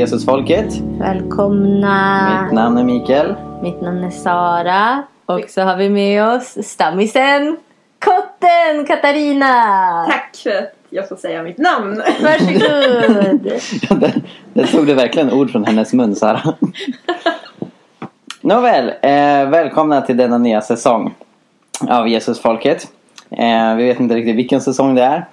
Jesusfolket. Välkomna! Mitt namn är Mikael. Mitt namn är Sara. Och så har vi med oss stammisen Kotten Katarina! Tack för att jag får säga mitt namn. Varsågod! Ja, där, där tog du verkligen ord från hennes mun, Sara. Nåväl, eh, välkomna till denna nya säsong av Jesusfolket. Eh, vi vet inte riktigt vilken säsong det är.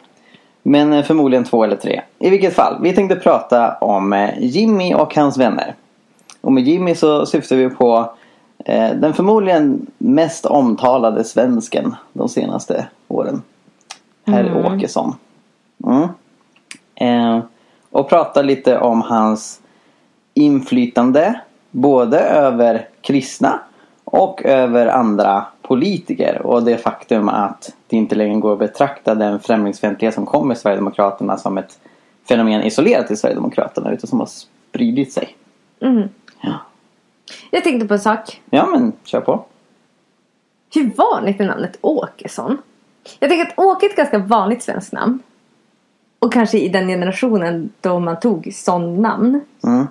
Men eh, förmodligen två eller tre. I vilket fall, vi tänkte prata om eh, Jimmy och hans vänner. Och med Jimmy så syftar vi på eh, den förmodligen mest omtalade svensken de senaste åren. Herr Mm. Åkesson. Mm. Eh, och prata lite om hans inflytande både över kristna och över andra politiker och det faktum att det inte längre går att betrakta den främlingsfientlighet som kom med Sverigedemokraterna som ett fenomen isolerat till Sverigedemokraterna utan som har spridit sig. Mm. Ja, Jag tänkte på en sak. ja men kör på. Hur vanligt är namnet Åkesson? Jag tänker att Åke är ett ganska vanligt svenskt namn. Och kanske i den generationen då man tog sån namn. Mm.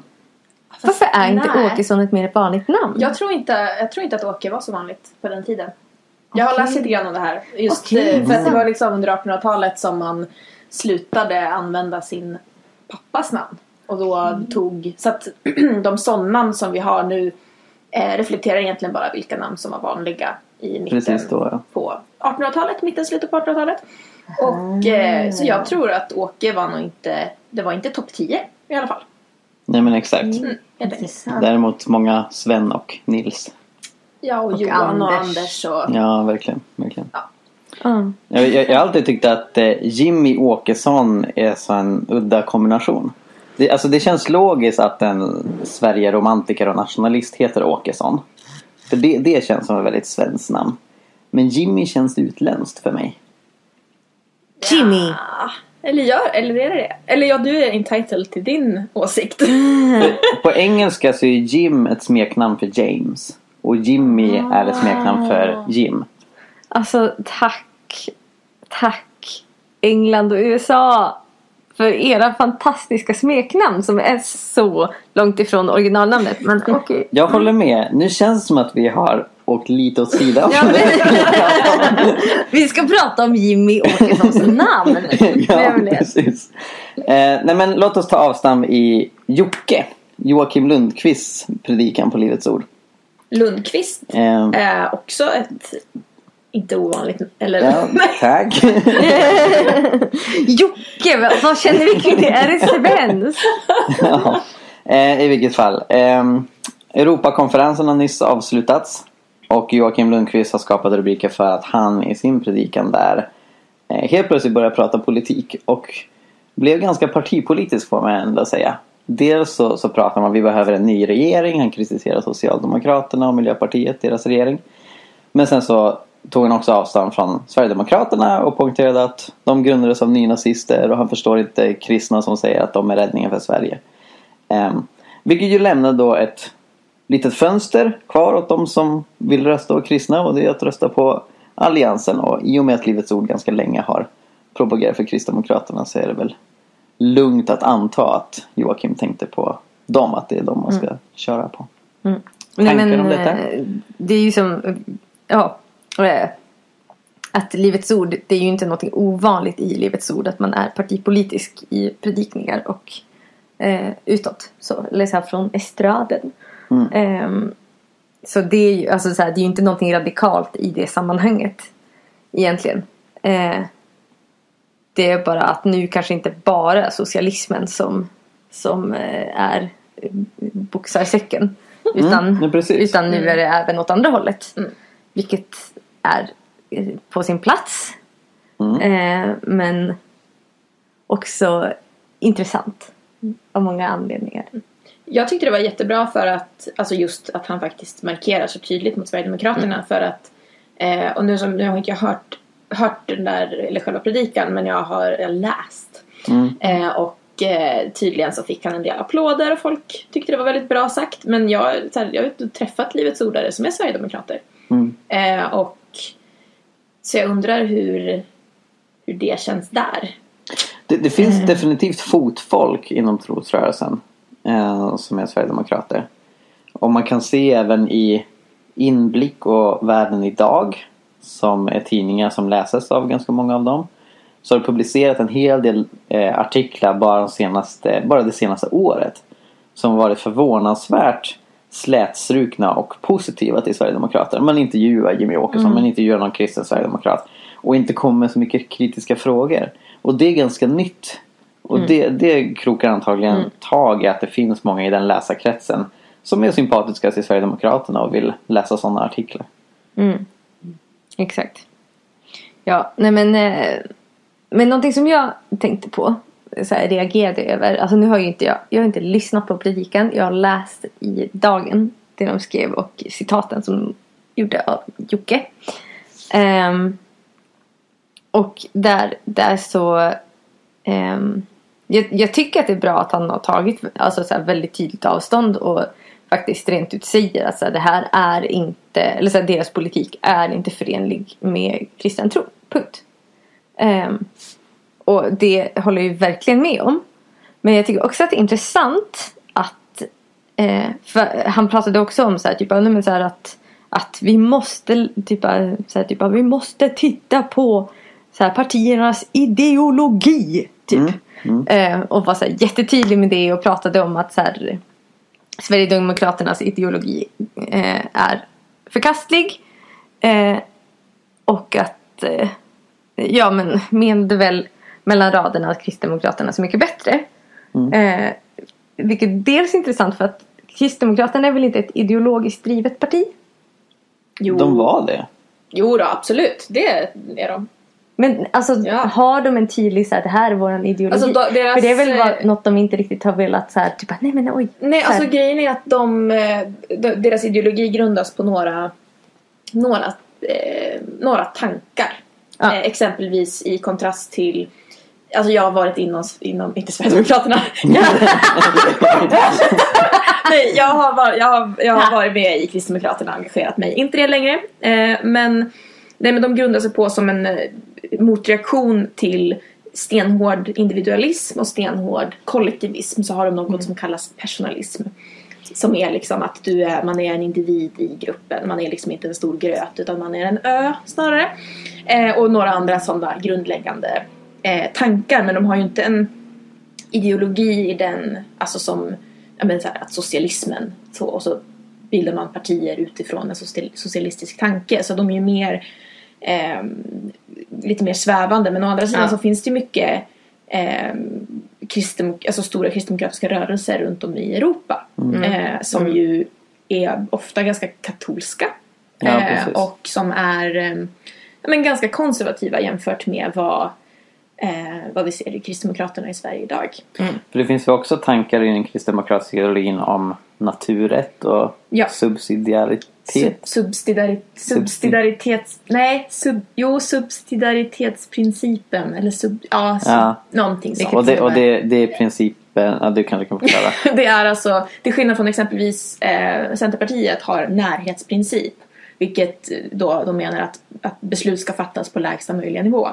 Varför är inte nej. Åkesson ett mer vanligt namn? Jag tror, inte, jag tror inte att Åke var så vanligt på den tiden. Jag har läst lite grann om det här. Just Okej. eh, för att det var liksom under 1800-talet som man slutade använda sin pappas namn. Och då Mm. tog, så att de sonnamn som vi har nu eh, reflekterar egentligen bara vilka namn som var vanliga i mitten Precis då ja. på 1800-talet, mitten, slutet på 1800-talet. Och eh, så jag tror att Åke var nog inte, det var inte topp 10 i alla fall. Nej men exakt. Mm. Intressant. Däremot många Sven och Nils. Ja, och, Och Johan och Anders. Anders och... Ja verkligen. verkligen. Ja. Jag, jag, jag har alltid tyckt att eh, Jimmy Åkesson är så en udda kombination. Det, alltså det känns logiskt att en Sverige-romantiker och nationalist heter Åkesson. För det, det känns som ett väldigt svenskt namn. Men Jimmy känns utländskt för mig. Jimmy! Ja, eller gör, eller är det det? Eller ja, du är entitled till din åsikt. För på engelska så är Jim ett smeknamn för James. Och Jimmy är ett smeknamn för Jim. Alltså tack, tack England och USA för era fantastiska smeknamn som är så långt ifrån originalnamnet. Men okej. Jag håller med. Nu känns det som att vi har åkt lite åt sidan. Ja, men, vi ska prata om Jimmy Åkessons namn. ja, precis. Eh, nej men låt oss ta avstamp i Jocke. Joakim Lundqvists predikan på Livets Ord. Lundqvist Eh, är också ett inte ovanligt, eller ja, tack. Jocke, vad, vad känner vi kring det? Är det svenskt? ja. eh, I vilket fall. Eh, Europakonferensen har nyss avslutats. Och Joakim Lundqvist har skapat rubriker för att han i sin predikan där eh, helt plötsligt började prata politik. Och blev ganska partipolitisk får man ändå säga. Dels så, så pratar man om att vi behöver en ny regering. Han kritiserar Socialdemokraterna och Miljöpartiet, deras regering. Men sen så tog han också avstånd från Sverigedemokraterna och poängterade att de grundades av nynazister och han förstår inte kristna som säger att de är räddningen för Sverige. Um, vilket ju lämnade då ett litet fönster kvar åt de som vill rösta på kristna och det är att rösta på Alliansen och i och med att Livets Ord ganska länge har propagerat för Kristdemokraterna så är det väl lugnt att anta att Joakim tänkte på dem, att det är dem man ska köra på. Nej, Tankar men, om detta? eh, Det är ju som, ja, eh, att Livets Ord, det är ju inte något ovanligt i Livets Ord att man är partipolitisk i predikningar och eh, utåt. Så, eller så här från estraden. Mm. Ehm, så det är ju alltså så här, det är inte någonting radikalt i det sammanhanget egentligen. Eh, det är bara att nu kanske inte bara socialismen som, som eh, är boxarsäcken. Utan, Mm, ja, utan nu Mm. är det även åt andra hållet. Mm. Vilket är eh, på sin plats. Mm. Eh, men också intressant. Av många anledningar. Jag tyckte det var jättebra för att, alltså just att han faktiskt markerar så tydligt mot Sverigedemokraterna för att, eh, och nu, som, nu har inte jag hört, hört den där, eller själva predikan, men jag har jag läst. Mm. Eh, och eh, tydligen så fick han en del applåder och folk tyckte det var väldigt bra sagt. Men jag, här, jag har träffat Livets Ordare som är Sverigedemokrater. Mm. Eh, och så jag undrar hur, hur det känns där. Det, det finns Mm. definitivt fotfolk inom trosrörelsen. Eh, som är sverigedemokrater. Och man kan se även i Inblick och Världen idag som är tidningar som läses av ganska många av dem. Så har det publicerat en hel del eh, artiklar bara, de senaste, bara det senaste året. Som varit förvånansvärt slätstrukna och positiva till Sverigedemokraterna. Man intervjuar Jimmy Åkesson, man intervjuar någon kristen sverigedemokrat. Och inte kommer så mycket kritiska frågor. Och det är ganska nytt. Och det, det krokar antagligen tag i att det finns många i den läsarkretsen som är sympatiska till Sverigedemokraterna och vill läsa sådana artiklar. Mm. Exakt. Ja, nej men. Eh, men någonting som jag tänkte på. Så här, reagerade över. Alltså nu har ju inte jag. Jag har inte lyssnat på predikan. Jag har läst i Dagen. Det de skrev och citaten som de gjorde av Jocke. Ehm, och där, där så. ehm, jag, jag tycker att det är bra att han har tagit alltså så här, väldigt tydligt avstånd. Och faktiskt rent ut säger att så här, det här är inte. Eller så här, deras politik är inte förenlig med kristen tro. Punkt. Um, och det håller jag ju verkligen med om. Men jag tycker också att det är intressant att eh, för han pratade också om så här, typ, men så här att, att vi måste typ, så här, typ, vi måste titta på så här, partiernas ideologi. Typ. Mm. Eh, och var så här, jättetydlig med det och pratade om att så här, Sverigedemokraternas ideologi eh, är förkastlig. Eh, och att eh, ja men menade väl mellan raderna att Kristdemokraterna är så mycket bättre. Eh, vilket dels är intressant för att Kristdemokraterna är väl inte ett ideologiskt drivet parti. Jo. De var det. Jo då, absolut. Det är de. Men alltså Ja. har de en tydlig så här, det här är våran ideologi? Alltså, då- deras, För det är väl eh, vad, något de inte riktigt har velat så här, typ nej men oj. Nej, alltså grejen är att eh, de, deras ideologi grundas på några, några, eh, några tankar. Ja. Eh, exempelvis i kontrast till Alltså jag har varit inom, inom inte Sverigedemokraterna. Nej, jag har, varit, jag, har, jag har varit med i Kristdemokraterna och engagerat mig. Inte det längre. Eh, men, nej, men de grundar sig på som en eh, motreaktion till stenhård individualism och stenhård kollektivism så har de något som kallas personalism. Som är liksom att du är, man är en individ i gruppen. Man är liksom inte en stor gröt utan man är en ö snarare. Eh, och några andra sådana grundläggande eh, tankar. Men de har ju inte en ideologi i den, alltså som menar så här, att socialismen så, och så bildar man partier utifrån en social- socialistisk tanke. Så de är ju mer ehm, lite mer svävande. Men å andra sidan Ja. så finns det mycket ehm, kristdemok- alltså stora kristdemokratiska rörelser runt om i Europa. Eh, som ju är ofta ganska katolska. Ja, eh, och som är ehm, men ganska konservativa jämfört med vad, eh, vad vi ser i Kristdemokraterna i Sverige idag. För det finns ju också tankar i den kristdemokratiska ideologin om naturrätt och Ja. subsidiaritet. Sub- subsidiari- subsidiaritets... Nej, sub, jo, subsidiaritetsprincipen. Eller sub... Ja, sub, Ja. någonting sånt. och det, och det, det är principen, ja du kanske kan förklara. Det är alltså, till skillnad från exempelvis eh, Centerpartiet har närhetsprincip. Vilket då de menar att, att beslut ska fattas på lägsta möjliga nivå.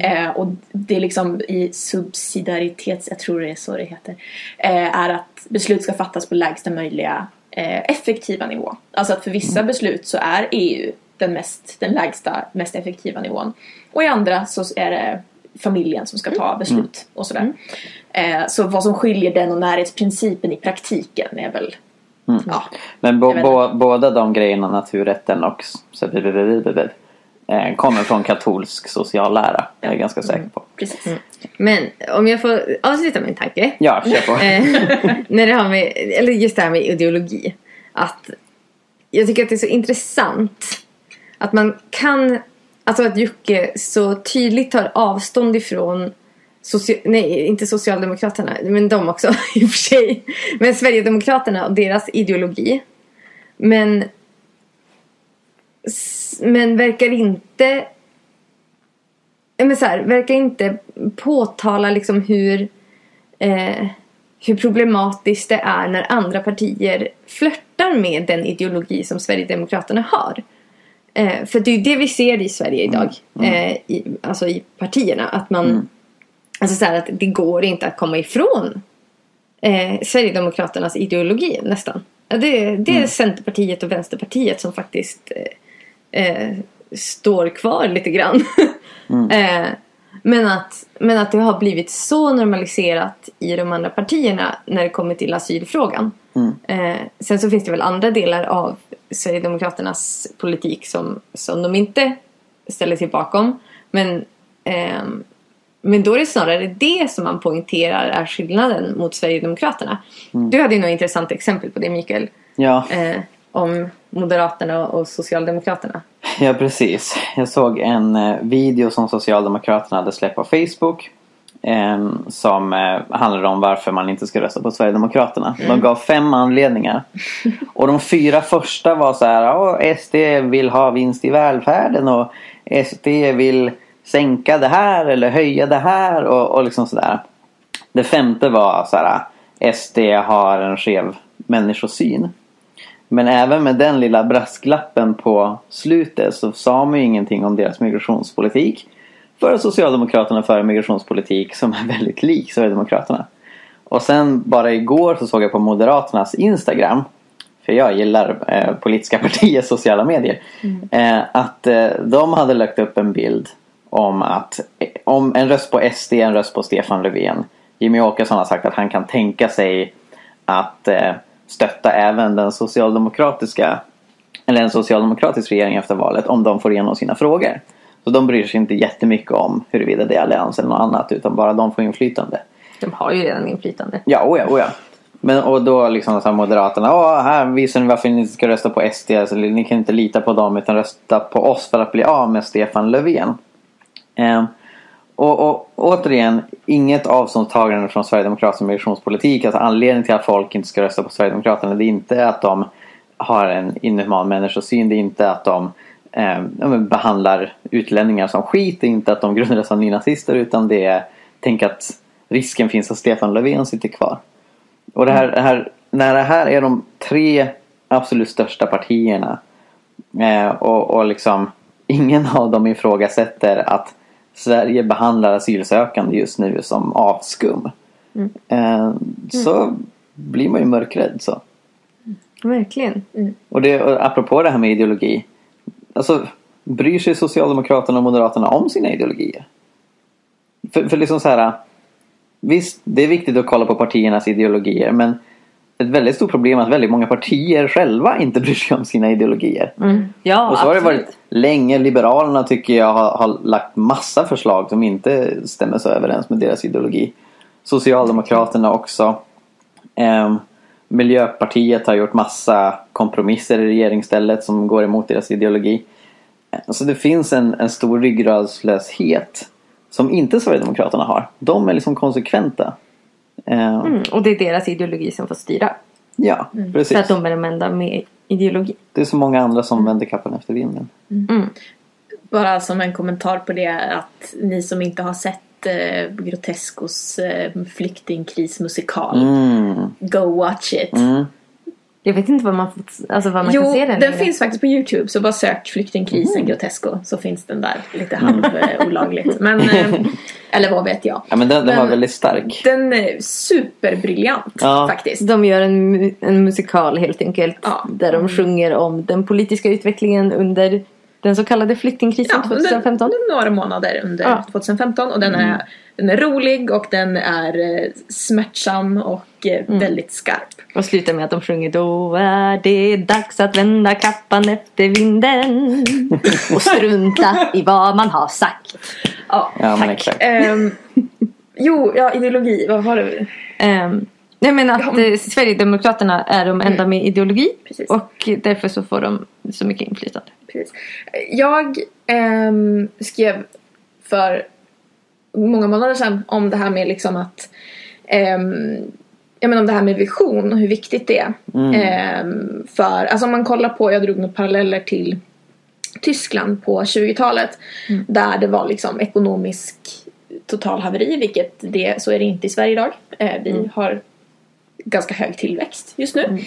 Eh, och det är liksom i subsidiaritets, jag tror det är så det heter, eh, är att beslut ska fattas på lägsta möjliga eh, effektiva nivå. Alltså att för vissa beslut så är EU den, mest, den lägsta, mest effektiva nivån. Och i andra så är det familjen som ska ta beslut och sådär. Eh, så vad som skiljer den och närhetsprincipen i praktiken är väl ja, Men bo, bo, båda de grejerna, naturrätten och eh, kommer från katolsk sociallära. Är jag ganska säker på. precis. Men om jag får avsluta min tanke. Ja, kör på. Eh, när det har med, eller just det här med ideologi. Att jag tycker att det är så intressant att man kan, alltså att Jocke så tydligt tar avstånd ifrån Soci- nej, inte Socialdemokraterna, men de också i och för sig. Men Sverigedemokraterna och deras ideologi. Men men verkar inte men så här, verkar inte påtala liksom hur, eh, hur problematiskt det är när andra partier flörtar med den ideologi som Sverigedemokraterna har. Eh, för det är ju det vi ser i Sverige idag. Eh, i, alltså i partierna. Att man, alltså så här, att det går inte att komma ifrån eh, Sverigedemokraternas ideologi nästan. Det, det är Mm. Centerpartiet och Vänsterpartiet som faktiskt eh, eh, står kvar lite grann. Mm. eh, men, att, men att det har blivit så normaliserat i de andra partierna när det kommer till asylfrågan. Mm. Eh, sen så finns det väl andra delar av Sverigedemokraternas politik som, som de inte ställer sig bakom. Men, ehm, men då är det snarare det som man poängterar är skillnaden mot Sverigedemokraterna. Du hade ju några intressanta exempel på det Mikael. Ja, Eh, om Moderaterna och Socialdemokraterna. ja, precis. Jag såg en eh, video som Socialdemokraterna hade släppt på Facebook. Eh, som eh, handlade om varför man inte ska rösta på Sverigedemokraterna. De gav fem anledningar. Och de fyra första var så här. "Åh, SD vill ha vinst i välfärden och SD vill sänka det här eller höja det här och, och liksom sådär. Det femte var så här. SD har en skev människosyn. Men även med den lilla brasklappen på slutet så sa man ju ingenting om deras migrationspolitik. För Socialdemokraterna för en migrationspolitik som är väldigt lik Sverigedemokraterna. Och sen bara igår så såg jag på Moderaternas Instagram. För jag gillar eh, politiska partiers sociala medier. Eh, att eh, de hade lagt upp en bild om att om en röst på SD, en röst på Stefan Löfven. Jimmy Åkesson har sagt att han kan tänka sig att eh, stötta även den socialdemokratiska eller en socialdemokratisk regering efter valet om de får igenom sina frågor. Så de bryr sig inte jättemycket om huruvida det är allians eller något annat utan bara de får inflytande. De har ju redan inflytande. Ja, oja, oja. Men och då liksom sa Moderaterna, Åh, här visar ni varför ni inte ska rösta på SD. Alltså, ni kan inte lita på dem utan rösta på oss för att bli av med Stefan Löfven. Ehm, och, och återigen, inget avståndstagande från Sverigedemokraternas migrationspolitik. Alltså anledningen till att folk inte ska rösta på Sverigedemokraterna det är inte att de har en inhuman människosyn. Det är inte att de eh, behandlar utlänningar som skit. Det är inte att de grundas av nynazister utan det är tänk att risken finns att Stefan Löfven sitter kvar. Och det här, det här, när det här är de tre absolut största partierna eh, och, och liksom ingen av dem ifrågasätter att Sverige behandlar asylsökande just nu som avskum. Eh, så blir man ju mörkrädd så. Verkligen. Och, det, och apropå det här med ideologi. Alltså, bryr sig Socialdemokraterna och Moderaterna om sina ideologier? För, för liksom så här. Visst, det är viktigt att kolla på partiernas ideologier men ett väldigt stort problem att väldigt många partier själva inte bryr sig om sina ideologier. Mm. Ja, Och så har det varit länge. Liberalerna tycker jag har, har lagt massa förslag som inte stämmer så överens med deras ideologi. Socialdemokraterna också. Ehm, Miljöpartiet har gjort massa kompromisser i regeringsstället som går emot deras ideologi. Så det finns en, en stor ryggradslöshet som inte Sverigedemokraterna har. De är liksom konsekventa. Ehm, Mm. Och det är deras ideologi som får styra. Ja, precis. För att de är de enda med ideologi. Det är så många andra som vänder kappan efter vinden. Bara som en kommentar på det att ni som inte har sett eh, Grotescos eh, flyktingkrismusikal. Mm. Go watch it. Mm. Jag vet inte var man, får, alltså var man Jo, kan se den. den, längre. finns faktiskt på Youtube så bara sök flyktingkrisen Grotesco så finns den där lite halv eh, olagligt. Men, eh, eller vad vet jag. Ja men den, den var Men- väldigt stark. Den är superbriljant Ja. faktiskt. De gör en, en musikal helt enkelt. Ja. Där de sjunger om den politiska utvecklingen under den så kallade flyktingkrisen Ja, 2015. under några månader under Ja. 2015 och den är, den är rolig och den är eh, smärtsam och eh, väldigt skarp. Och slutar med att de sjunger Då är det dags att vända kappan efter vinden och strunta i vad man har sagt. Ja, Ja men tack. exakt. Ehm, jo, ja, ideologi, vad var det? Um, nej men att Ja. eh, Sverigedemokraterna är de enda med ideologi Precis. och därför så får de så mycket inflytande. Precis. Jag ehm, skrev för många månader sedan om det här med liksom att ehm, jag menar om det här med vision och hur viktigt det är. Mm. Ehm, för, alltså om man kollar på, jag drog några paralleller till Tyskland på 20-talet där det var liksom ekonomisk totalhaveri vilket det, så är det inte i Sverige idag. Eh, vi har ganska hög tillväxt just nu.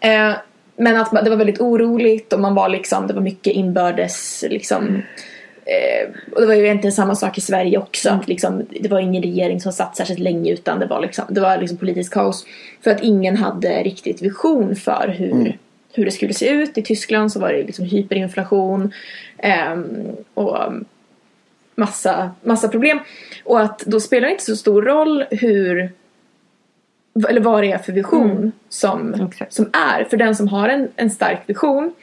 Eh, men att det var väldigt oroligt och man var liksom, det var mycket inbördes liksom Eh, och det var ju egentligen samma sak i Sverige också. Att liksom, det var ingen regering som satt särskilt länge utan det var, liksom, det var liksom politiskt kaos. För att ingen hade riktigt vision för hur, Mm. hur det skulle se ut. I Tyskland så var det liksom hyperinflation ehm, och massa, massa problem. Och att då spelar det inte så stor roll hur eller vad det är för vision som, Exakt. som är. För den som har en, en stark vision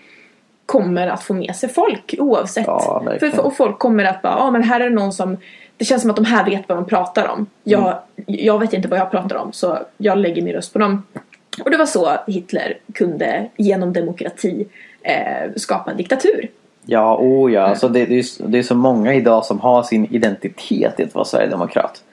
kommer att få med sig folk oavsett. Ja, för, och folk kommer att bara, ja ah, men här är det någon som det känns som att de här vet vad de pratar om. Jag, Mm. jag vet inte vad jag pratar om så jag lägger min röst på dem. Och det var så Hitler kunde genom demokrati eh, skapa en diktatur. Ja, oh ja. Alltså det, det, är, det är så många idag som har sin identitet i att vara sverigedemokrat.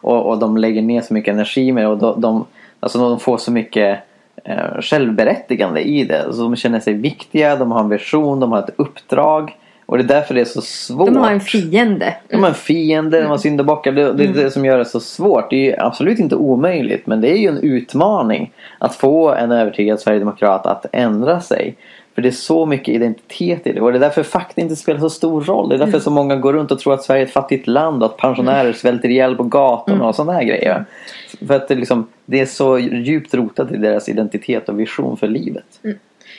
Och, och de lägger ner så mycket energi med det och de, de, alltså de får så mycket eh, självberättigande i det. Alltså de känner sig viktiga, de har en vision, de har ett uppdrag. Och det är därför det är så svårt. De har en fiende. De har en fiende, de har syndabockar. Det, det är det som gör det så svårt. Det är absolut inte omöjligt men det är ju en utmaning att få en övertygad sverigedemokrat att ändra sig. För det är så mycket identitet i det och det är därför fakta inte spelar så stor roll. Det är därför så många går runt och tror att Sverige är ett fattigt land och att pensionärer svälter ihjäl på gatorna och sådana här grejer. För att det, liksom, det är så djupt rotat i deras identitet och vision för livet.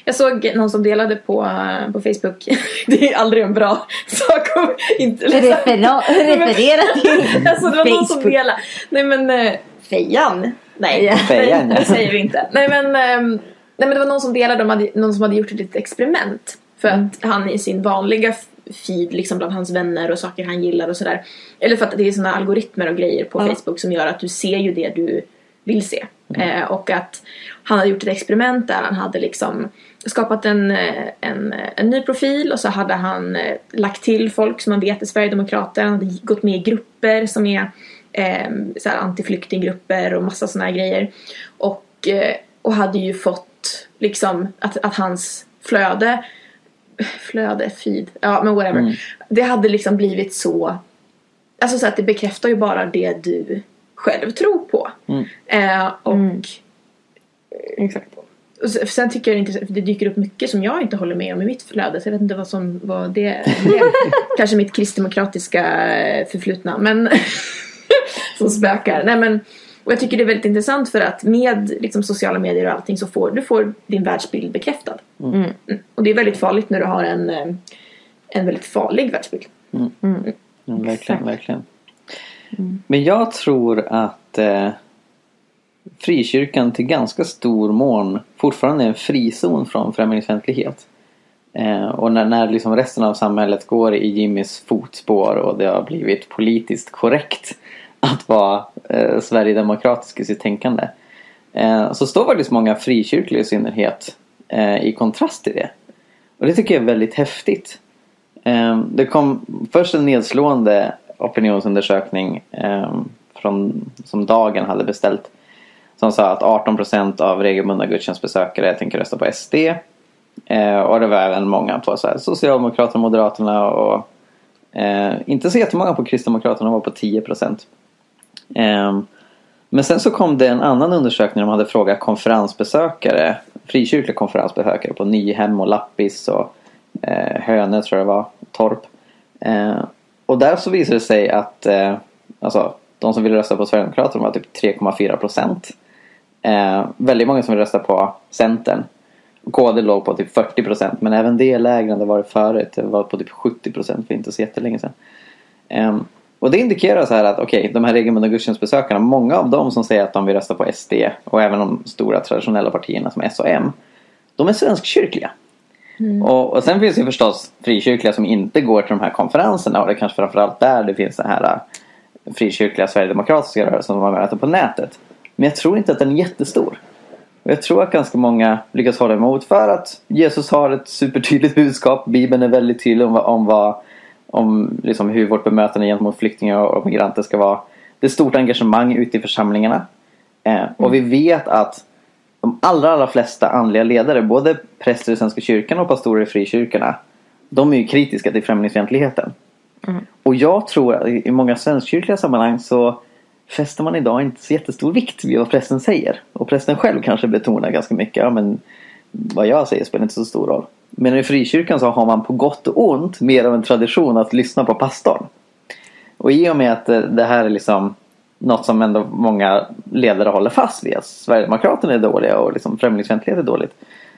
Jag såg någon som delade på, eh, på Facebook. Det är aldrig en bra sak att inte Refera- referera till Alltså det var någon som delade. Nej men eh, Fejan. Nej, Ja. Fejan, ja. det säger vi inte. Nej men, ehm, nej men det var någon som delade, de hade, någon som hade gjort ett litet experiment. För att han i sin vanliga feed, liksom bland hans vänner och saker han gillar och sådär. Eller för att det är sådana algoritmer och grejer på Ja. Facebook som gör att du ser ju det du vill se. Eh, och att han hade gjort ett experiment där han hade liksom skapat en, en, en ny profil och så hade han eh, lagt till folk som man vet är Sverigedemokrater. Han hade gått med i grupper som är eh, antiflyktinggrupper och massa såna här grejer. Och, eh, och hade ju fått liksom att, att hans flöde flöde, feed, ja men whatever. Mm. Det hade liksom blivit så Alltså så att det bekräftar ju bara det du själv tror på. Mm. Eh, och Mm. Exakt. och sen- tycker jag det, är intressant, för det dyker upp mycket som jag inte håller med om i mitt flöde. Så jag vet inte vad som vad det. Kanske mitt kristdemokratiska eh, förflutna. Men som spökar. Nej, men, och jag tycker det är väldigt intressant för att med liksom, sociala medier och allting så får du får din världsbild bekräftad. Mm. Mm. Och det är väldigt farligt när du har en, eh, en väldigt farlig världsbild. Mm. Ja, verkligen, Exakt. verkligen. Men jag tror att eh, frikyrkan till ganska stor mån fortfarande är en frizon från främlingsfientlighet. Eh, och när, när liksom resten av samhället går i Jimmys fotspår och det har blivit politiskt korrekt att vara eh, sverigedemokratisk i sitt tänkande. Eh, så står faktiskt många frikyrkliga i synnerhet eh, i kontrast till det. Och det tycker jag är väldigt häftigt. Eh, Det kom först en nedslående opinionsundersökning eh, från, som Dagen hade beställt. Som sa att 18% av regelbundna gudstjänstbesökare tänker rösta på SD. Eh, och det var även många på så här, Socialdemokraterna och Moderaterna. Och, eh, inte så jättemånga på Kristdemokraterna, var på 10%. Ehm, men sen så kom det en annan undersökning. De hade frågat konferensbesökare, frikyrkliga konferensbesökare på Nyhem och Lappis och eh, Hönö tror jag det var, Torp. Eh, och där så visade det sig att eh, alltså, de som ville rösta på Sverigedemokraterna var typ 3,4 procent. Eh, väldigt många som ville rösta på Centern. KD låg på typ 40 procent men även det är lägre än det varit förut. Det var på typ 70 procent för inte så jättelänge sedan. Ehm, och det indikerar så här att okej, de här regelbundna gudstjänstbesökarna, många av dem som säger att de vill rösta på SD och även de stora traditionella partierna som S och M, de är svenskkyrkliga. Och, och sen finns det förstås frikyrkliga som inte går till de här konferenserna och det är kanske framförallt där det finns den här äh, frikyrkliga sverigedemokratiska rörelsen som man möter på nätet. Men jag tror inte att den är jättestor. Och jag tror att ganska många lyckas hålla emot för att Jesus har ett supertydligt budskap. Bibeln är väldigt tydlig om, vad- om, vad, om liksom hur vårt bemötande gentemot flyktingar och migranter ska vara. Det är stort engagemang ute i församlingarna. Eh, och vi vet att de allra, allra flesta andliga ledare, både präster i Svenska kyrkan och pastorer i frikyrkorna, de är ju kritiska till främlingsfientligheten. Och jag tror att i i många svenskkyrkliga sammanhang så fäster man idag inte så jättestor vikt vid vad prästen säger. Och prästen själv kanske betonar ganska mycket, ja men vad jag säger spelar inte så stor roll. Men i frikyrkan så har man på gott och ont mer av en tradition att lyssna på pastorn. Och i och med att det- det här är liksom något som ändå många ledare håller fast vid. Att Sverigedemokraterna är dåliga och liksom främlingsfientlighet är dåligt.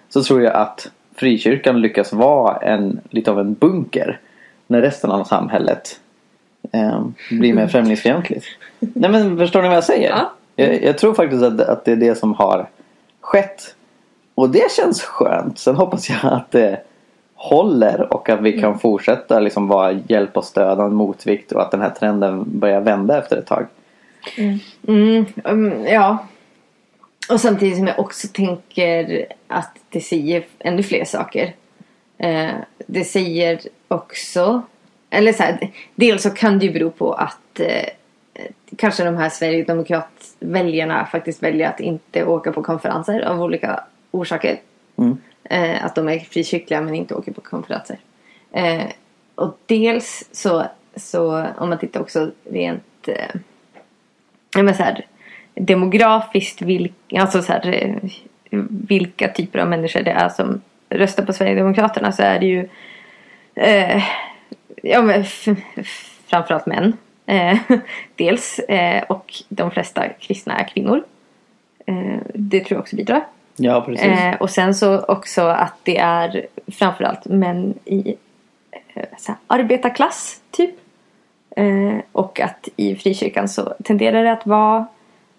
Så tror jag att frikyrkan lyckas vara en, lite av en bunker. När resten av samhället eh, blir mer främlingsfientligt. Nej men förstår ni vad jag säger? Ja. Jag, jag tror faktiskt att, att det är det som har skett. Och det känns skönt. Sen hoppas jag att det håller och att vi kan fortsätta liksom vara hjälp och stöd och en motvikt och att den här trenden börjar vända efter ett tag. Mm, mm, ja. Och samtidigt som jag också tänker att det säger ännu fler saker. Eh, det säger också, eller så här, dels så kan det ju bero på att eh, kanske de här Sverigedemokratväljarna faktiskt väljer att inte åka på konferenser av olika orsaker. Mm. Eh, att de är frikyrkliga men inte åker på konferenser. Eh, och dels så, så om man tittar också rent eh, men så här, demografiskt vilk, alltså så här, eh, vilka typer av människor det är som röstar på Sverigedemokraterna så är det ju eh, ja, men framförallt män. Eh, dels och och de flesta kristna är kvinnor. Eh, det tror jag också bidrar. Ja precis. Eh, och sen så också att det är framförallt män i eh, så här, arbetarklass typ. Eh, och att i frikyrkan så tenderar det att vara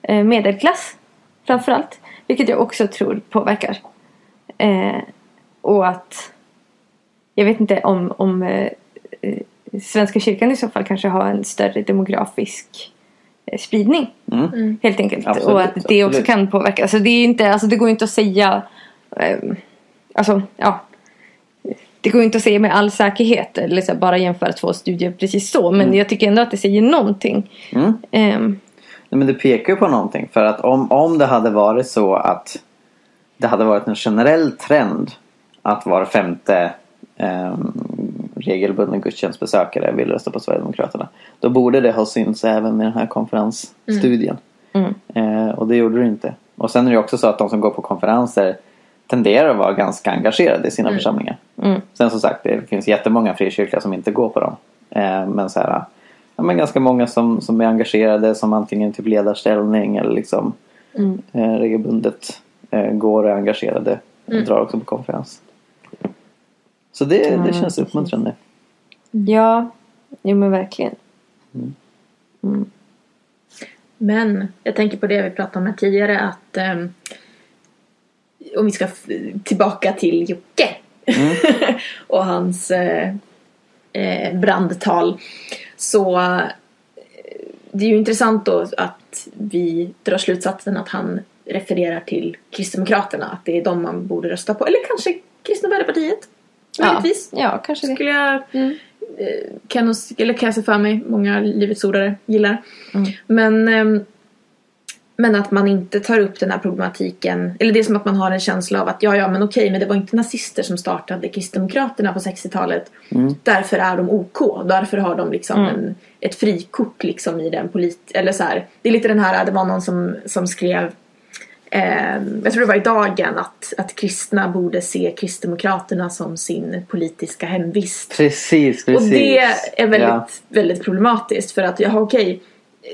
eh, medelklass framförallt. Vilket jag också tror påverkar. Eh, och att jag vet inte om, om eh, eh Svenska kyrkan i så fall kanske har en större demografisk eh, spridning. Mm. Helt enkelt. Absolut, och att det också absolut. kan påverka. Alltså det, är inte, alltså det går inte att säga... ehm, alltså, ja. Det går inte att säga med all säkerhet. Eller så bara jämföra två studier precis så. Men jag tycker ändå att det säger någonting. Mm. Ehm, Nej, men det pekar ju på någonting. För att om, om det hade varit så att det hade varit en generell trend att var femte ehm, regelbunden gudstjänstbesökare vill rösta på Sverigedemokraterna. Då borde det ha synts även med den här konferensstudien. Mm. Eh, och det gjorde det inte. Och sen är det också så att de som går på konferenser tenderar att vara ganska engagerade i sina församlingar. Mm. Sen som sagt, det finns jättemånga frikyrkliga som inte går på dem. Eh, men så här, ja, men ganska många som, som är engagerade som antingen typ ledarställning eller liksom Mm. eh, regelbundet eh, går och är engagerade. Och drar också på konferens. Så det, det Ja, känns uppmuntrande. ja, jo men verkligen. Men jag tänker på det vi pratade om här tidigare att ehm, om vi ska f- tillbaka till Jocke och hans eh, eh, brandtal. Så eh, det är ju intressant då att vi drar slutsatsen att han refererar till Kristdemokraterna att det är de man borde rösta på. Eller kanske Kristna Vänsterpartiet Ja, möjligtvis ja kanske det. skulle jag Mm. eh, kan, nog- eller kan jag se för mig många Livets ordare gillar. Mm. Men, ehm, men att man inte tar upp den här problematiken. Eller det är som att man har en känsla av att ja, ja, men okej, men det var inte nazister som startade Kristdemokraterna på 60-talet. Mm. Därför är de OK. Därför har de liksom Mm. en, ett frikort liksom i den polit... Eller så här. Det är lite den här, det var någon som, som skrev Eh, jag tror det var i Dagen att, att kristna borde se Kristdemokraterna som sin politiska hemvist. Precis, precis. Och det är väldigt, Ja. väldigt problematiskt för att, jaha okej,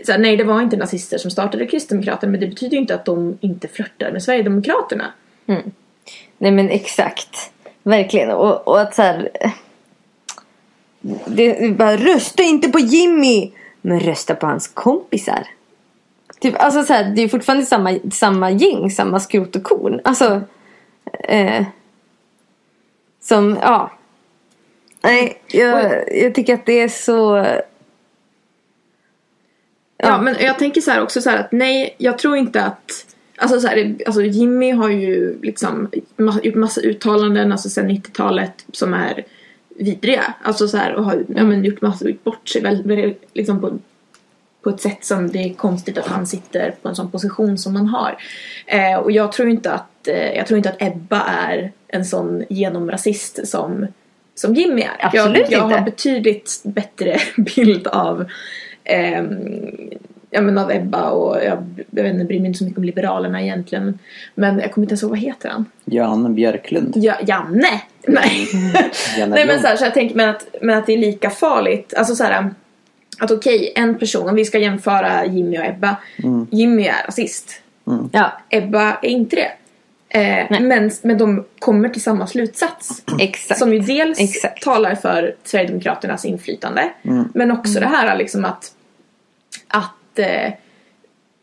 så här, nej det var inte nazister som startade Kristdemokraterna men det betyder ju inte att de inte flörtar med Sverigedemokraterna. Nej men exakt. Verkligen. Och, och att så här. Det, det bara, rösta inte på Jimmy! Men rösta på hans kompisar. Typ, alltså så här, det är fortfarande samma, samma gäng, samma skrot och korn. Alltså. Eh, som, ja. Nej, jag, jag tycker att det är så... Ja, men jag tänker så här också så här att nej, jag tror inte att Alltså, så här, alltså Jimmy har ju liksom gjort massa uttalanden alltså sen 90-talet som är vidriga. Alltså så här, och har ja, men, gjort massa, gjort bort sig väl, väl, liksom på, på ett sätt som det är konstigt att han sitter på en sån position som han har. Eh, och jag tror inte att eh, jag tror inte att Ebba är en sån genomrasist som, som Jimmy är. Absolut jag, jag inte. har betydligt bättre bild av ehm, ja, men av Ebba och jag, jag vet inte, bryr mig inte så mycket om Liberalerna egentligen. Men jag kommer inte ens ihåg, vad heter han? Jan Björklund. Ja, Janne! Nej. Janne Nej men så, här, så jag tänker men att, men att det är lika farligt. Alltså så här, att okej, en person, om vi ska jämföra Jimmy och Ebba. Jimmy är rasist. Ja, Ebba är inte det. Eh, men, men de kommer till samma slutsats. exakt. Som ju dels Exakt. talar för Sverigedemokraternas inflytande. Men också det här liksom att, att eh,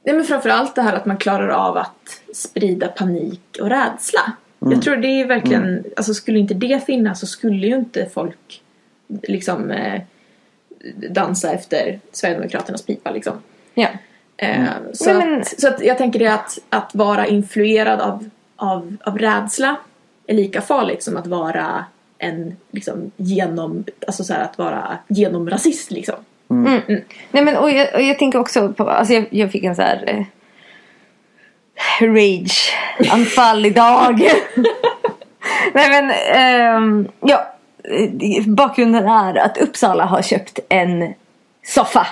nej men framförallt det här att man klarar av att sprida panik och rädsla. Jag tror det är verkligen, alltså skulle inte det finnas så skulle ju inte folk liksom eh, dansa efter Sverigedemokraternas pipa liksom. Ja. Eh, så, Nej, men- att, så att jag tänker det att, att vara influerad av, av, av rädsla är lika farligt som att vara en liksom genom, alltså så här att vara genomrasist liksom. Nej men och jag, och jag tänker också på, alltså jag, jag fick en så här eh, rage-anfall idag. Nej men, ehm, ja. Eh, Bakgrunden är att Uppsala har köpt en soffa.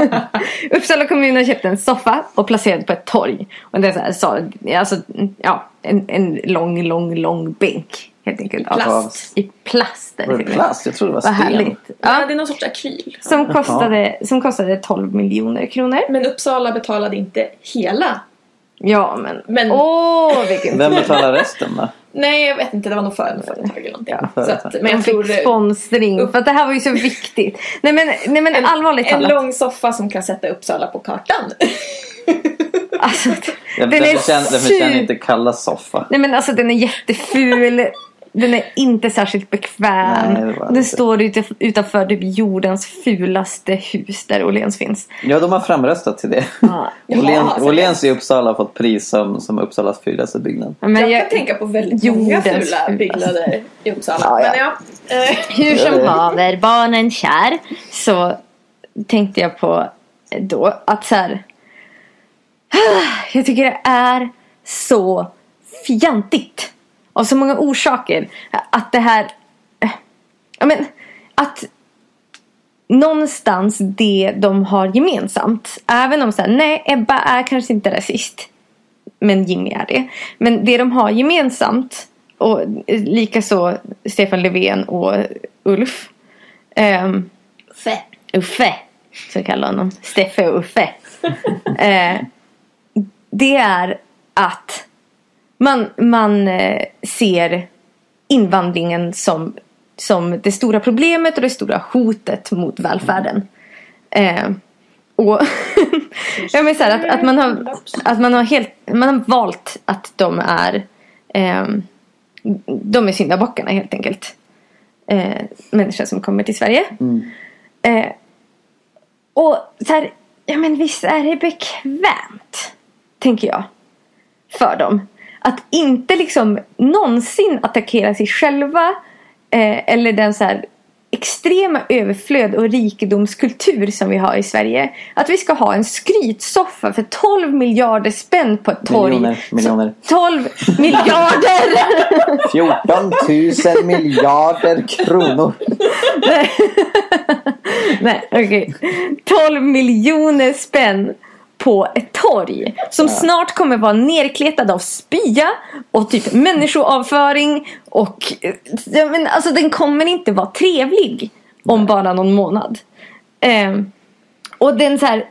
Uppsala kommun har köpt en soffa och placerat på ett torg. Och det är så här, så, alltså, ja, en, en lång, lång, lång bänk. Helt enkelt. plast. Alltså, I plast. det Var plast? Jag trodde det var sten. härligt. Ja. Ja, Det är någon sorts akryl. som, kostade, som kostade 12 miljoner kronor. Men Uppsala betalade inte hela. Ja men, Men- åh vilken Vem betalar resten då? Nej jag vet inte, det var nog för företag eller någonting. Ja, så att, men jag tror fick sponsring för att det här var ju så viktigt. Nej men, nej, men en, allvarligt en talat. lång soffa som kan sätta Uppsala på kartan. Alltså, Jag den är förtjänar, den förtjänar su- inte kallas soffa. Nej men alltså den är jätteful. Den är inte särskilt bekväm. Nej, det inte. står ute, utanför typ jordens fulaste hus där Åhléns finns. Ja, de har framröstat till det. Ja. Åhléns, Åhléns i Uppsala har fått pris som, som Uppsalas fulaste byggnad. Men jag, jag, kan tänka på väldigt många fula byggnader i Uppsala. Ja, ja. Men ja. Eh, Hur som Ja, det- haver barnen kär så tänkte jag på då att så här. Jag tycker det är så fjantigt. Av så många orsaker. Att det här. Ja men att någonstans det de har gemensamt. Även om så här, nej Ebba är kanske inte rasist. Men Jimmy är det. Men det de har gemensamt och likaså Stefan Löfven och Ulf. Um, Fe. Uffe. Så jag kallar honom. Steffe och Uffe. eh, det är att man, man eh, ser invandringen som, som det stora problemet och det stora hotet mot välfärden. Eh, och jag menar så här, att, att, man har, att man har helt man har valt att de är eh, de är syndabockarna helt enkelt. Eh, människor som kommer till Sverige. Eh, och så här, ja men visst är det bekvämt. Tänker jag. För dem. Att inte liksom någonsin attackera sig själva. Eh, eller den så här extrema överflöd och rikedomskultur som vi har i Sverige. Att vi ska ha en skrytsoffa för 12 miljarder spänn på ett torg. Miljoner, miljoner. Så- 12 miljarder! 14 000 miljarder kronor. Nej, okej. 12 miljoner spänn på ett torg. Som snart kommer vara nerkletad av spya och typ människoavföring. Och eh, ja, men, alltså den kommer inte vara trevlig om bara någon månad. Ehm, och den så här.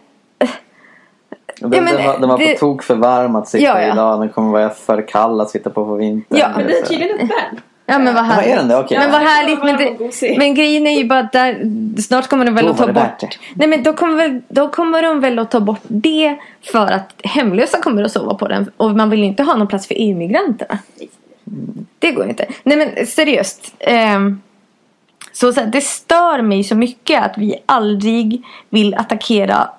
Den, men den, var, den var det- på tok för varm att sitta Ja, ja. idag. Den kommer vara för kall att sitta på på vintern. Ja, Men den är tydligen uppvärmd. Ja men vad Ja, härligt. är den det? Okej. Men vad Ja. härligt. Men, det, men grejen är ju bara att där, snart kommer de väl Då att ta bort. det. Nej men då kommer, väl, då kommer de väl att ta bort det för att hemlösa kommer att sova på den. Och man vill ju inte ha någon plats för EU-migranterna. Det går inte. Nej men seriöst. ehm, så, så här, det stör mig så mycket att vi aldrig vill attackera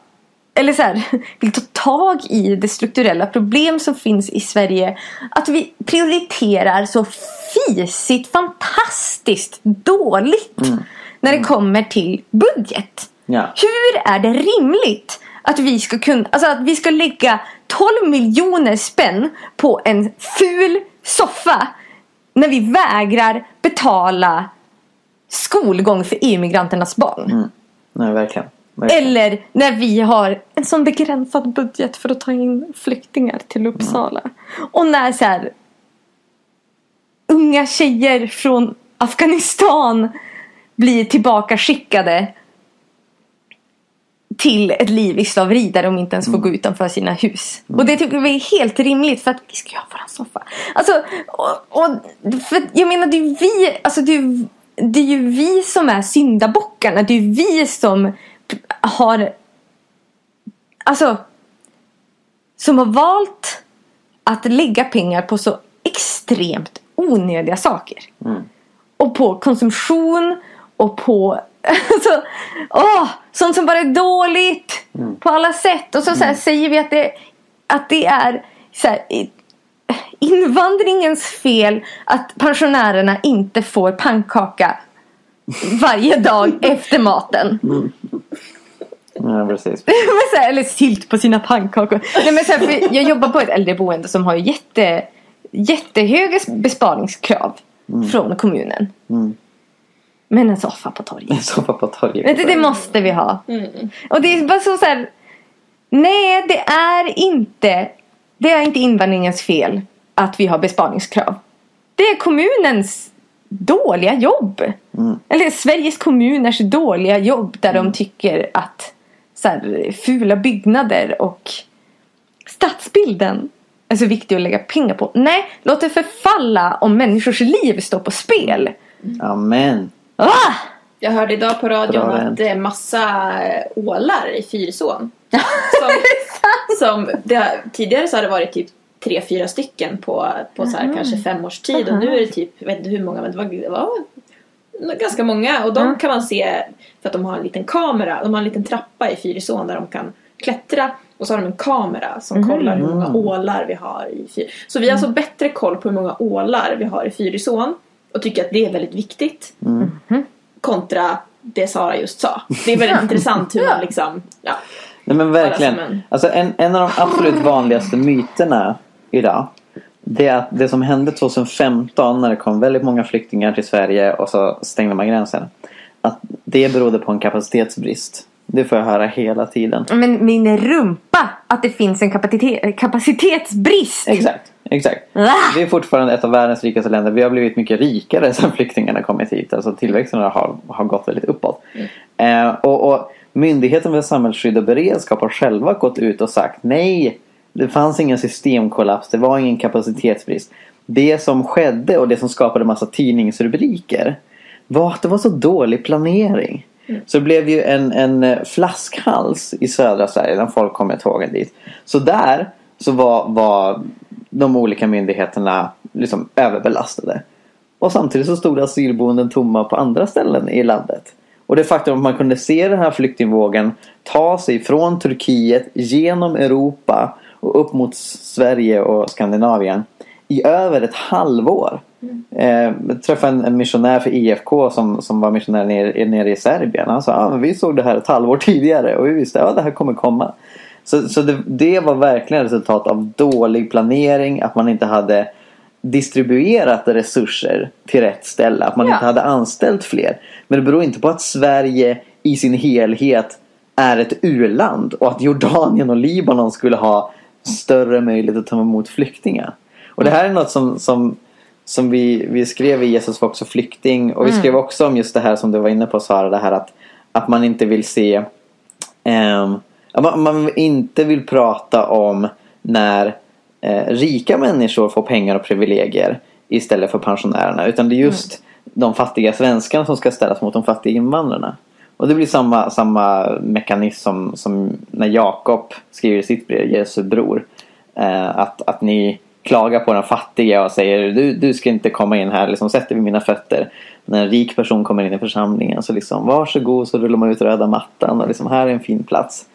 eller så här, vill ta tag i det strukturella problem som finns i Sverige. Att vi prioriterar så fisigt, fantastiskt dåligt när det kommer till budget. Ja. Hur är det rimligt att vi ska kunna, alltså att vi ska lägga 12 miljoner spänn på en ful soffa när vi vägrar betala skolgång för EU-migranternas barn? Nej, verkligen. Eller när vi har en sån begränsad budget för att ta in flyktingar till Uppsala. Och när så här, unga tjejer från Afghanistan blir tillbaka skickade till ett liv i slaveri där de inte ens får gå utanför sina hus. Och det tycker vi är helt rimligt för att vi ska ju ha våran soffa. Alltså, och, och, för jag menar det är ju vi, alltså det är, det är ju vi som är syndabockarna. Det är ju vi som har, alltså, som har valt att lägga pengar på så extremt onödiga saker. Och på konsumtion och på alltså, åh, sånt som bara är dåligt på alla sätt. Och så, så här, säger vi att det, att det är så här, invandringens fel att pensionärerna inte får pannkaka varje dag efter maten. Ja, precis. Men så här, eller sylt på sina pannkakor. Nej, men så här, för jag jobbar på ett äldreboende som har jätte, jättehöga besparingskrav från kommunen. Mm. Men en soffa på torget. En soffa på torget. Men Det, det måste vi ha. Mm. Och det är bara så, så här. Nej, det är inte Det är inte invandringens fel att vi har besparingskrav. Det är kommunens dåliga jobb. Mm. Eller Sveriges kommuners dåliga jobb där de tycker att så här, fula byggnader och stadsbilden är så viktig att lägga pengar på. Nej, låt det förfalla om människors liv står på spel. Amen. Ah! Jag hörde idag på radion Bra att det är massa ålar i Fyrisån. Som, som det, tidigare så har det varit typ tre, fyra stycken på, på så här, kanske fem års tid. Och nu är det typ, jag vet inte hur många, men det var, det var ganska många. Och de Ja. kan man se för att de har en liten kamera. De har en liten trappa i Fyrisån där de kan klättra. Och så har de en kamera som kollar hur många ålar vi har i Fyr. Så vi har alltså bättre koll på hur många ålar vi har i Fyrisån. Och tycker att det är väldigt viktigt. Kontra det Sara just sa. Det är väldigt intressant hur man liksom, ja. Nej men verkligen. En- Alltså en, en av de absolut vanligaste myterna idag. Det är att det som hände 2015 när det kom väldigt många flyktingar till Sverige och så stängde man gränsen. Att det berodde på en kapacitetsbrist. Det får jag höra hela tiden. Men min rumpa att det finns en kapacite- kapacitetsbrist. Exakt, exakt. Vi är fortfarande ett av världens rikaste länder. Vi har blivit mycket rikare sedan flyktingarna kommit hit. Alltså tillväxten har, har gått väldigt uppåt. Eh, och, och Myndigheten för samhällsskydd och beredskap har själva gått ut och sagt nej. Det fanns ingen systemkollaps. Det var ingen kapacitetsbrist. Det som skedde och det som skapade massa tidningsrubriker var att det var så dålig planering. Så det blev ju en, en eh, flaskhals i södra Sverige när folk kom med tågen dit. Så där så var, var de olika myndigheterna liksom överbelastade. Och samtidigt så stod asylboenden tomma på andra ställen i landet. Och det faktum att man kunde se den här flyktingvågen ta sig från Turkiet genom Europa och upp mot Sverige och Skandinavien i över ett halvår. Eh, jag träffade en, en missionär för IFK som, som var missionär nere, nere i Serbien. Han sa att ah, vi såg det här ett halvår tidigare och vi visste att ah, det här kommer komma. Så, så det, det var verkligen resultat av dålig planering, att man inte hade distribuerat resurser till rätt ställe. Att man Ja. inte hade anställt fler. Men det beror inte på att Sverige i sin helhet är ett u-land och att Jordanien och Libanon skulle ha större möjlighet att ta emot flyktingar. Och det här är något som, som, som vi, vi skrev i Jesus var också flykting och vi skrev också om just det här som du var inne på Sara, det här att, att man inte vill se ja, man, man inte vill prata om när eh, rika människor får pengar och privilegier istället för pensionärerna. Utan det är just de fattiga svenskarna som ska ställas mot de fattiga invandrarna. Och det blir samma, samma mekanism som, som när Jakob skriver sitt brev, Jesu bror. Eh, att, att ni klagar på den fattiga och säger du, du ska inte komma in här, liksom sätter vid mina fötter. När en rik person kommer in i församlingen så liksom varsågod så rullar man ut röda mattan och liksom här är en fin plats.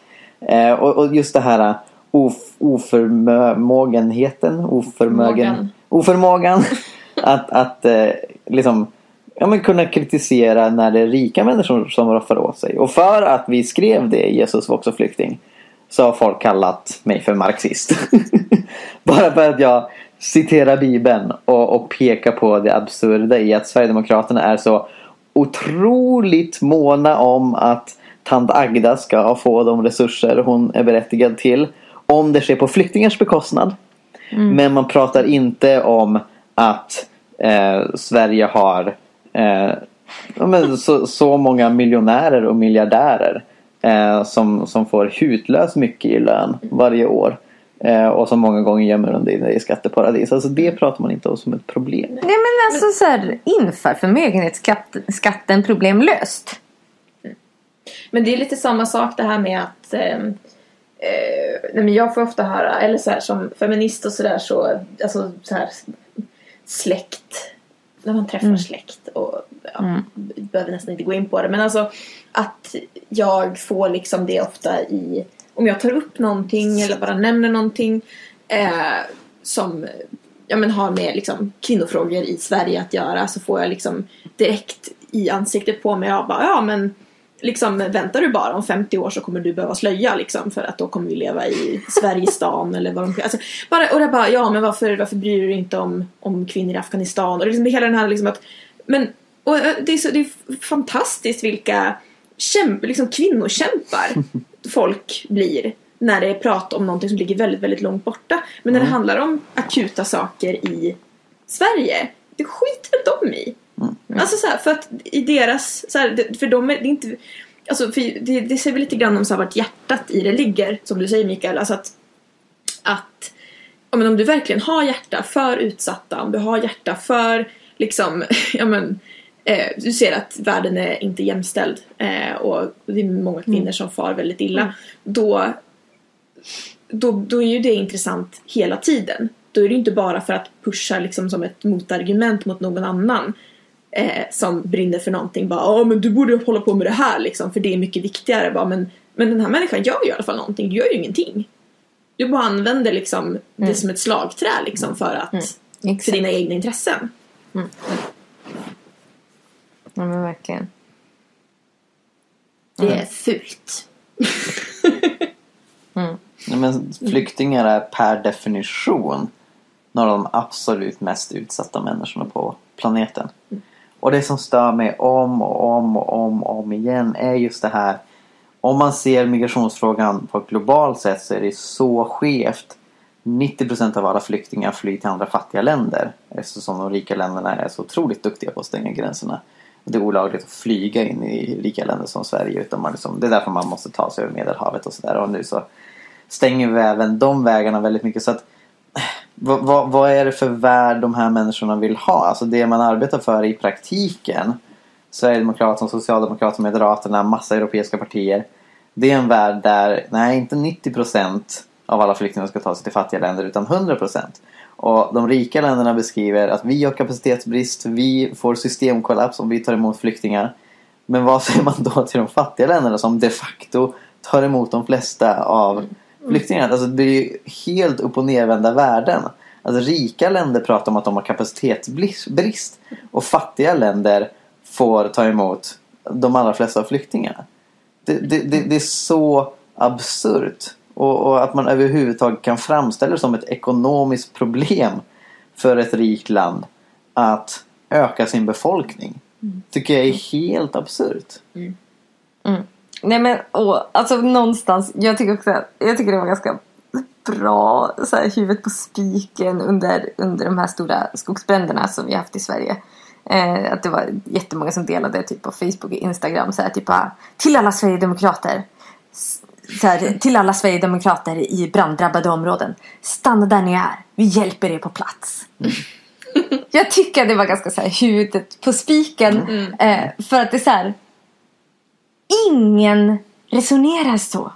Eh, och, och just det här of, oförmågenheten, oförmögen, Förmågan. oförmågan att, att eh, liksom ja, men kunna kritisera när det är rika människor som roffar åt sig. Och för att vi skrev det, Jesus var också flykting, så har folk kallat mig för marxist. Bara för att jag citerar Bibeln och, och pekar på det absurda i att Sverigedemokraterna är så otroligt måna om att tant Agda ska få de resurser hon är berättigad till. Om det sker på flyktingars bekostnad. Men man pratar inte om att eh, Sverige har eh, men så, så många miljonärer och miljardärer eh, som, som får hutlöst mycket i lön varje år. Eh, och som många gånger gömmer undan det i skatteparadis. Alltså det pratar man inte om som ett problem. Nej men alltså så här, inför förmögenhetsskatten problemlöst. Men det är lite samma sak det här med att eh, nej men jag får ofta höra, eller så här som feminist och sådär så, alltså så här släkt, när man träffar släkt och ja, behöver nästan inte gå in på det men alltså att jag får liksom det ofta i, om jag tar upp någonting eller bara nämner någonting eh, som ja, men har med liksom, kvinnofrågor i Sverige att göra så får jag liksom direkt i ansiktet på mig. Jag bara, ja men liksom väntar du bara om 50 år så kommer du behöva slöja liksom för att då kommer vi leva i Sverigestan eller vad de alltså, bara Och jag bara, ja men varför, varför bryr du dig inte om, om kvinnor i Afghanistan? Och liksom hela den här liksom att, men och det är, så, det är fantastiskt vilka kämp, liksom kvinnokämpar folk blir när det är prat om någonting som ligger väldigt, väldigt långt borta. Men när det handlar om akuta saker i Sverige, det skiter väl de i. Alltså så här, för att i deras, så här, för de är, det är inte, alltså det, det säger väl lite grann om så här, vart hjärtat i det ligger, som du säger Mikael, alltså att, att ja, men om du verkligen har hjärta för utsatta, om du har hjärta för liksom, ja men eh, du ser att världen är inte jämställd eh, och det är många kvinnor som far väldigt illa. Då, då, då är ju det intressant hela tiden. Då är det inte bara för att pusha liksom som ett motargument mot någon annan eh, som brinner för någonting. Bara, ja men du borde hålla på med det här liksom för det är mycket viktigare. Bara, men, men den här människan gör ju i alla fall någonting. Du gör ju ingenting. Du bara använder liksom det som ett slagträ liksom för att för Exakt. dina egna intressen. Ja men verkligen. Det är fult. Nej, Men flyktingar är per definition några av de absolut mest utsatta människorna på planeten. Och det som stör mig om och om och om och om igen är just det här. Om man ser migrationsfrågan på ett globalt sätt så är det så skevt. 90% av alla flyktingar flyr till andra fattiga länder eftersom de rika länderna är så otroligt duktiga på att stänga gränserna. Det är olagligt att flyga in i rika länder som Sverige. Utan man liksom, det är därför man måste ta sig över Medelhavet och sådär. Och nu så stänger vi även de vägarna väldigt mycket. Så att, vad, vad, vad är det för värld de här människorna vill ha? Alltså det man arbetar för i praktiken. Sverigedemokraterna, Socialdemokraterna, Moderaterna, massa europeiska partier. Det är en värld där, nej inte 90% av alla flyktingar ska ta sig till fattiga länder utan 100%. Och de rika länderna beskriver att vi har kapacitetsbrist, vi får systemkollaps om vi tar emot flyktingar. Men vad säger man då till de fattiga länderna som de facto tar emot de flesta av flyktingarna? Alltså det är ju helt upp och nervända världen. Alltså rika länder pratar om att de har kapacitetsbrist och fattiga länder får ta emot de allra flesta flyktingarna. Det, det, det, det är så absurt. Och, och att man överhuvudtaget kan framställa det som ett ekonomiskt problem för ett rikt land att öka sin befolkning. Tycker jag är helt absurt. Nej men och, alltså någonstans, jag tycker också jag tycker det var ganska bra så här, huvudet på spiken under, under de här stora skogsbränderna som vi haft i Sverige. Eh, att det var jättemånga som delade typ på Facebook och Instagram så här, typ bara, till alla Sverigedemokrater så här, till alla Sverigedemokrater i branddrabbade områden. Stanna där ni är. Vi hjälper er på plats. Jag tycker att det var ganska så här, huvudet på spiken. Eh, för att det är så här. Ingen resonerar så.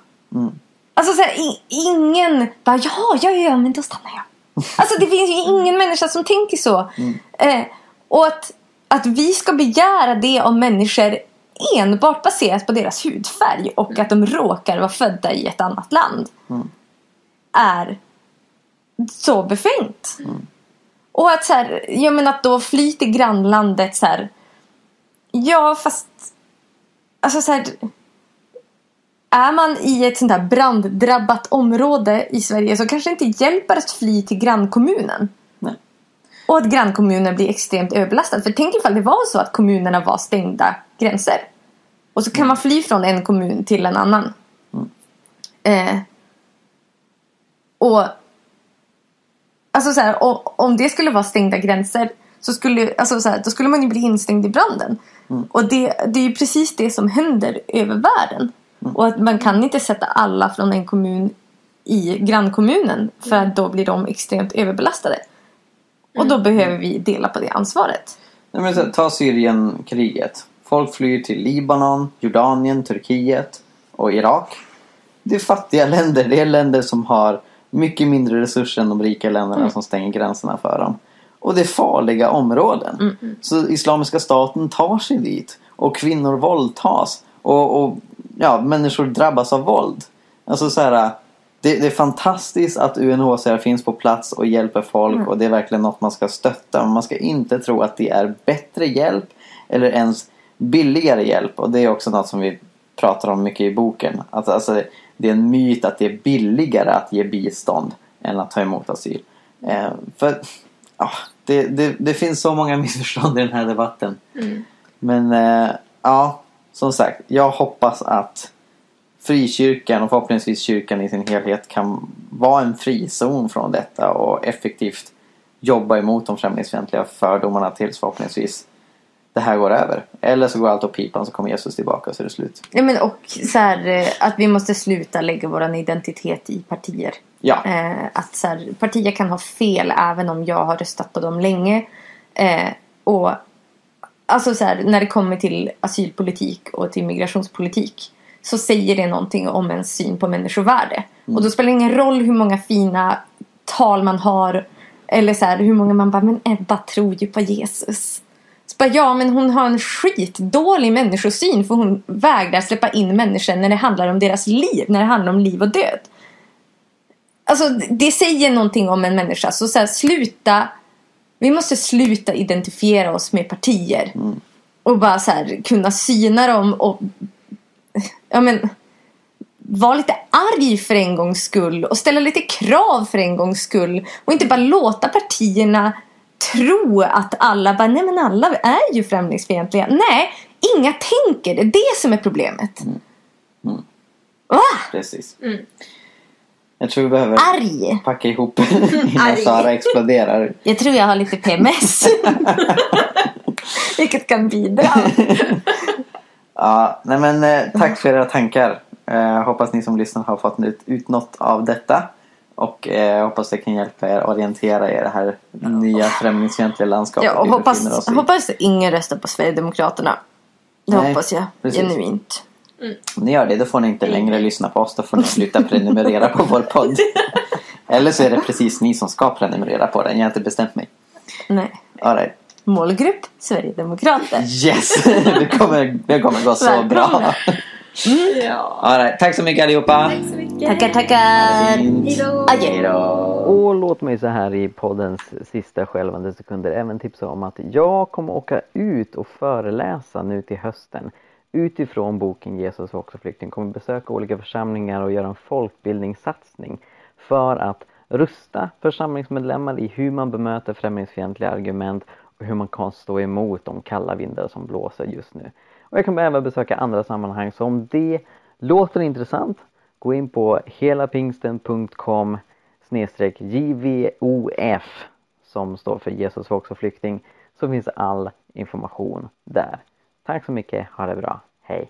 Alltså så här, ingen bara ja, ja, ja, men då stannar jag. Alltså det finns ju ingen människa som tänker så. Eh, och att, att vi ska begära det av människor enbart baserat på deras hudfärg och att de råkar vara födda i ett annat land. Är så befängt. Och att så här, jag menar att då fly till grannlandet så här. Ja fast Alltså så här, är man i ett sånt här branddrabbat område i Sverige så kanske det inte hjälper att fly till grannkommunen. Nej. Och att grannkommunen blir extremt överbelastad. För tänk ifall det var så att kommunerna var stängda gränser. Och så kan man fly från en kommun till en annan. Eh, och Alltså så här, o- om det skulle vara stängda gränser så skulle, alltså så här, då skulle man ju bli instängd i branden. Och det, det är precis det som händer över världen. Och att man kan inte sätta alla från en kommun i grannkommunen för att då blir de extremt överbelastade. Och då behöver vi dela på det ansvaret. Nej, men så, ta Syrienkriget. Folk flyr till Libanon, Jordanien, Turkiet och Irak. Det är fattiga länder. Det är länder som har mycket mindre resurser än de rika länderna som stänger gränserna för dem. Och det är farliga områden. Så Islamiska staten tar sig dit. Och kvinnor våldtas. Och, och ja, människor drabbas av våld. Alltså så här, det, det är fantastiskt att UNHCR finns på plats och hjälper folk och det är verkligen något man ska stötta. Men man ska inte tro att det är bättre hjälp eller ens billigare hjälp. Och det är också något som vi pratar om mycket i boken. Att, alltså, det är en myt att det är billigare att ge bistånd än att ta emot asyl. Eh, för ja, det, det, det finns så många missförstånd i den här debatten. Men eh, ja, som sagt, jag hoppas att frikyrkan och förhoppningsvis kyrkan i sin helhet kan vara en frizon från detta och effektivt jobba emot de främlingsfientliga fördomarna tills förhoppningsvis det här går över. Eller så går allt åt pipan så kommer Jesus tillbaka och så är det slut. Ja, men och så här, eh, att vi måste sluta lägga vår identitet i partier. Ja, Eh, att så här, partier kan ha fel även om jag har röstat på dem länge. Eh, och alltså så här, när det kommer till asylpolitik och till migrationspolitik så säger det någonting om ens syn på människovärde. Och då spelar det ingen roll hur många fina tal man har eller så hur många man bara, men Ebba tror ju på Jesus. Så bara, ja, men hon har en skitdålig människosyn för hon vägrar släppa in människor när det handlar om deras liv, när det handlar om liv och död. Alltså det säger någonting om en människa. Så, så här, sluta. Vi måste sluta identifiera oss med partier. Och bara så här, kunna syna dem och ja men vara lite arg för en gångs skull och ställa lite krav för en gångs skull och inte bara låta partierna tro att alla bara, nej men alla är ju främlingsfientliga. Nej, inga tänker. Det är det som är problemet. Va? precis. Mm. Jag tror vi behöver Arg. packa ihop innan Arg. Sara exploderar. Jag tror jag har lite PMS. Vilket kan bidra. Ja, nej men eh, tack för era tankar. Eh, hoppas ni som lyssnar har fått ut, ut något av detta. Och eh, hoppas det kan hjälpa er orientera er i det här nya främlingsfientliga landskapet Ja, och hoppas, hoppas ingen röstar på Sverigedemokraterna. Det Nej, hoppas jag precis. genuint. Om ni gör det, då får ni inte längre lyssna på oss. Då får ni sluta prenumerera på vår podd. Eller så är det precis ni som ska prenumerera på den. Jag har inte bestämt mig. Nej. All right. Målgrupp Sverigedemokrater. Yes! Det kommer, det kommer gå så Välkomna. bra. Ja. All right. Tack så mycket allihopa. Tack så mycket. Tackar, tackar. Hejdå. Hej då. Och låt mig så här i poddens sista skälvande sekunder även tipsa om att jag kommer åka ut och föreläsa nu till hösten. Utifrån boken Jesus var också flykting. Kommer besöka olika församlingar och göra en folkbildningssatsning för att rusta församlingsmedlemmar i hur man bemöter främlingsfientliga argument och hur man kan stå emot de kalla vindar som blåser just nu. Och jag kommer även besöka andra sammanhang så om det låter intressant gå in på helapingsten.com JVOF som står för Jesus var också flykting så finns all information där. Tack så mycket, ha det bra, hej!